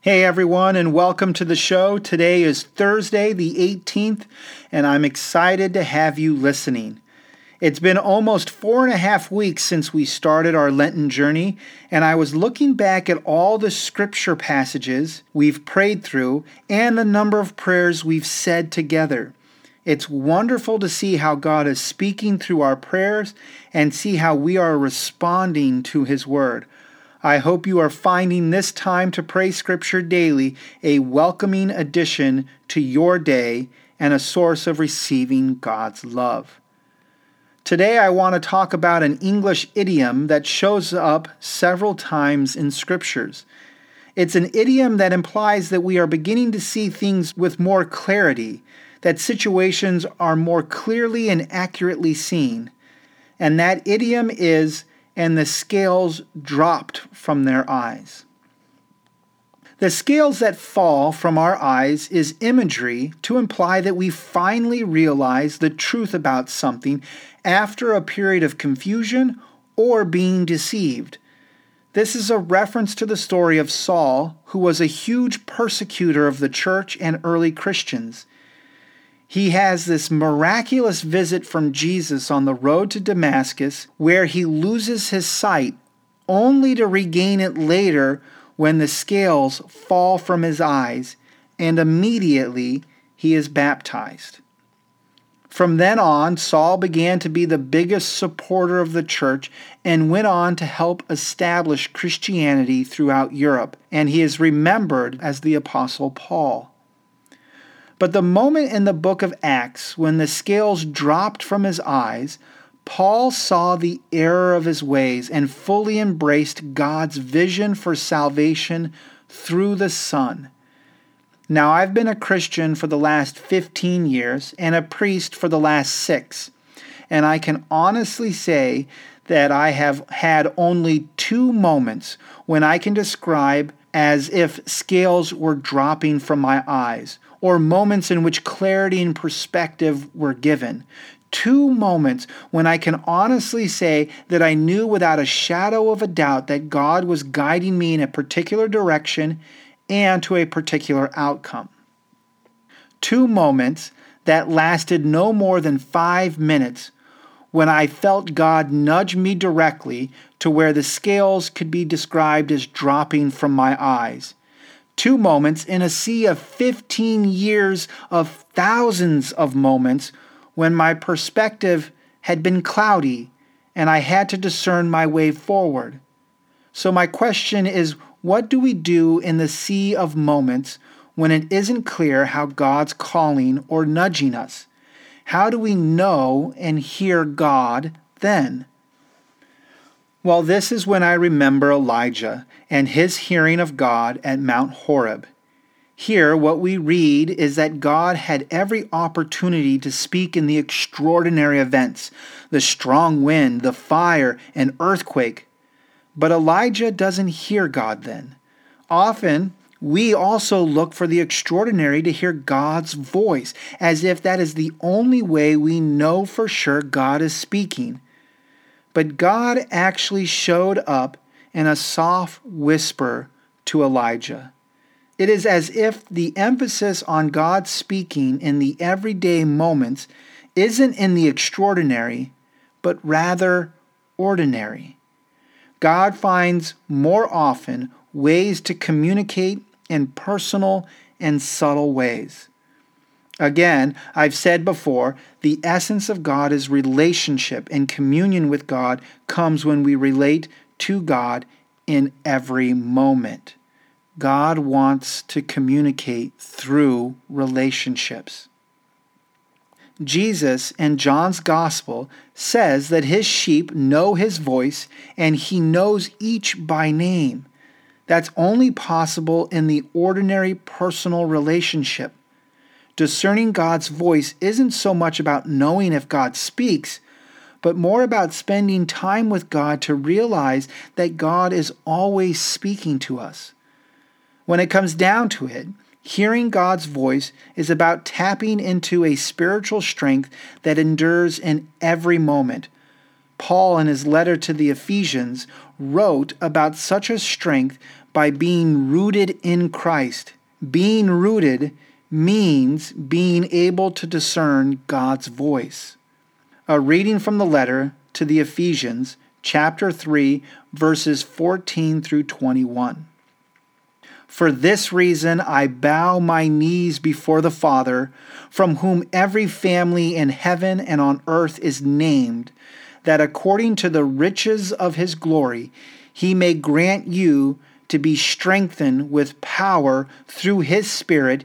Hey everyone, and welcome to the show. Today is Thursday, the 18th, and I'm excited to have you listening. It's been almost four and a half weeks since we started our Lenten journey, and I was looking back at all the scripture passages we've prayed through and the number of prayers we've said together. It's wonderful to see how God is speaking through our prayers and see how we are responding to His Word. I hope you are finding this time to pray Scripture daily a welcoming addition to your day and a source of receiving God's love. Today, I want to talk about an English idiom that shows up several times in Scriptures. It's an idiom that implies that we are beginning to see things with more clarity, that situations are more clearly and accurately seen. And that idiom is and the scales dropped from their eyes. The scales that fall from our eyes is imagery to imply that we finally realize the truth about something after a period of confusion or being deceived. This is a reference to the story of Saul, who was a huge persecutor of the church and early Christians he has this miraculous visit from Jesus on the road to Damascus where he loses his sight only to regain it later when the scales fall from his eyes and immediately he is baptized. From then on, Saul began to be the biggest supporter of the church and went on to help establish Christianity throughout Europe, and he is remembered as the Apostle Paul. But the moment in the book of Acts when the scales dropped from his eyes, Paul saw the error of his ways and fully embraced God's vision for salvation through the Son. Now, I've been a Christian for the last 15 years and a priest for the last six, and I can honestly say that I have had only two moments when I can describe as if scales were dropping from my eyes or moments in which clarity and perspective were given. Two moments when I can honestly say that I knew without a shadow of a doubt that God was guiding me in a particular direction and to a particular outcome. Two moments that lasted no more than five minutes when I felt God nudge me directly to where the scales could be described as dropping from my eyes two moments in a sea of 15 years of thousands of moments when my perspective had been cloudy and I had to discern my way forward. So, my question is what do we do in the sea of moments when it isn't clear how God's calling or nudging us? How do we know and hear God then? Well, this is when I remember Elijah and his hearing of God at Mount Horeb. Here, what we read is that God had every opportunity to speak in the extraordinary events the strong wind, the fire, and earthquake. But Elijah doesn't hear God then. Often, we also look for the extraordinary to hear God's voice, as if that is the only way we know for sure God is speaking. But God actually showed up in a soft whisper to Elijah. It is as if the emphasis on God speaking in the everyday moments isn't in the extraordinary, but rather ordinary. God finds more often ways to communicate in personal and subtle ways. Again, I've said before, the essence of God is relationship, and communion with God comes when we relate to God in every moment. God wants to communicate through relationships. Jesus in John's Gospel says that his sheep know his voice and he knows each by name. That's only possible in the ordinary personal relationship. Discerning God's voice isn't so much about knowing if God speaks but more about spending time with God to realize that God is always speaking to us. When it comes down to it, hearing God's voice is about tapping into a spiritual strength that endures in every moment. Paul, in his letter to the Ephesians, wrote about such a strength by being rooted in Christ. Being rooted means being able to discern God's voice. A reading from the letter to the Ephesians, chapter 3, verses 14 through 21. For this reason I bow my knees before the Father, from whom every family in heaven and on earth is named, that according to the riches of his glory he may grant you to be strengthened with power through his Spirit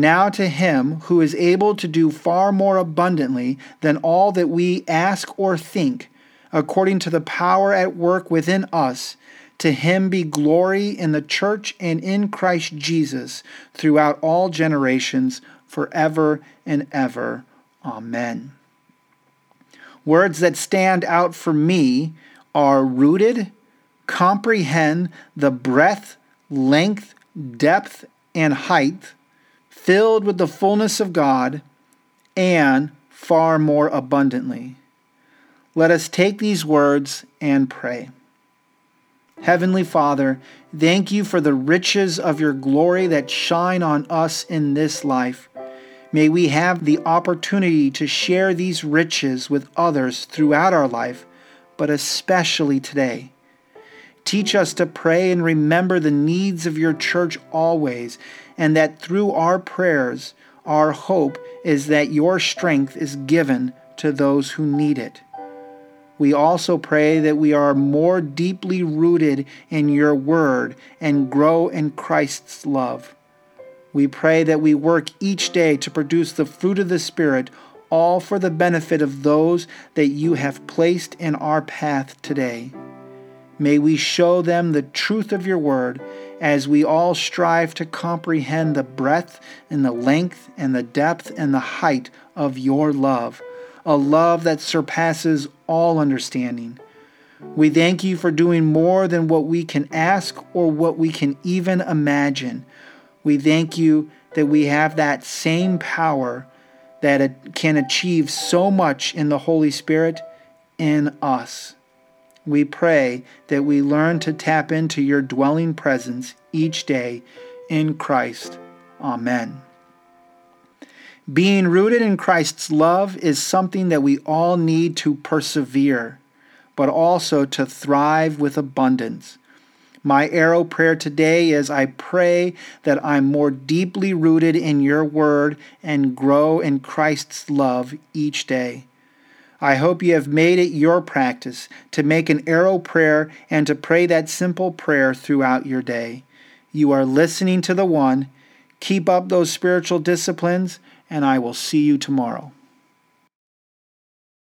Now to him who is able to do far more abundantly than all that we ask or think, according to the power at work within us, to him be glory in the church and in Christ Jesus throughout all generations, forever and ever. Amen. Words that stand out for me are rooted, comprehend the breadth, length, depth, and height, filled with the fullness of God, and far more abundantly. Let us take these words and pray. Heavenly Father, thank you for the riches of your glory that shine on us in this life. May we have the opportunity to share these riches with others throughout our life, but especially today. Teach us to pray and remember the needs of your church always, and that through our prayers, our hope is that your strength is given to those who need it. We also pray that we are more deeply rooted in your word and grow in Christ's love. We pray that we work each day to produce the fruit of the Spirit, all for the benefit of those that you have placed in our path today. May we show them the truth of your word as we all strive to comprehend the breadth and the length and the depth and the height of your love a love that surpasses all understanding. We thank you for doing more than what we can ask or what we can even imagine. We thank you that we have that same power that can achieve so much in the Holy Spirit in us. We pray that we learn to tap into your dwelling presence each day in Christ. Amen. Being rooted in Christ's love is something that we all need to persevere, but also to thrive with abundance. My arrow prayer today is I pray that I'm more deeply rooted in your word and grow in Christ's love each day. I hope you have made it your practice to make an arrow prayer and to pray that simple prayer throughout your day. You are listening to the one. Keep up those spiritual disciplines and I will see you tomorrow.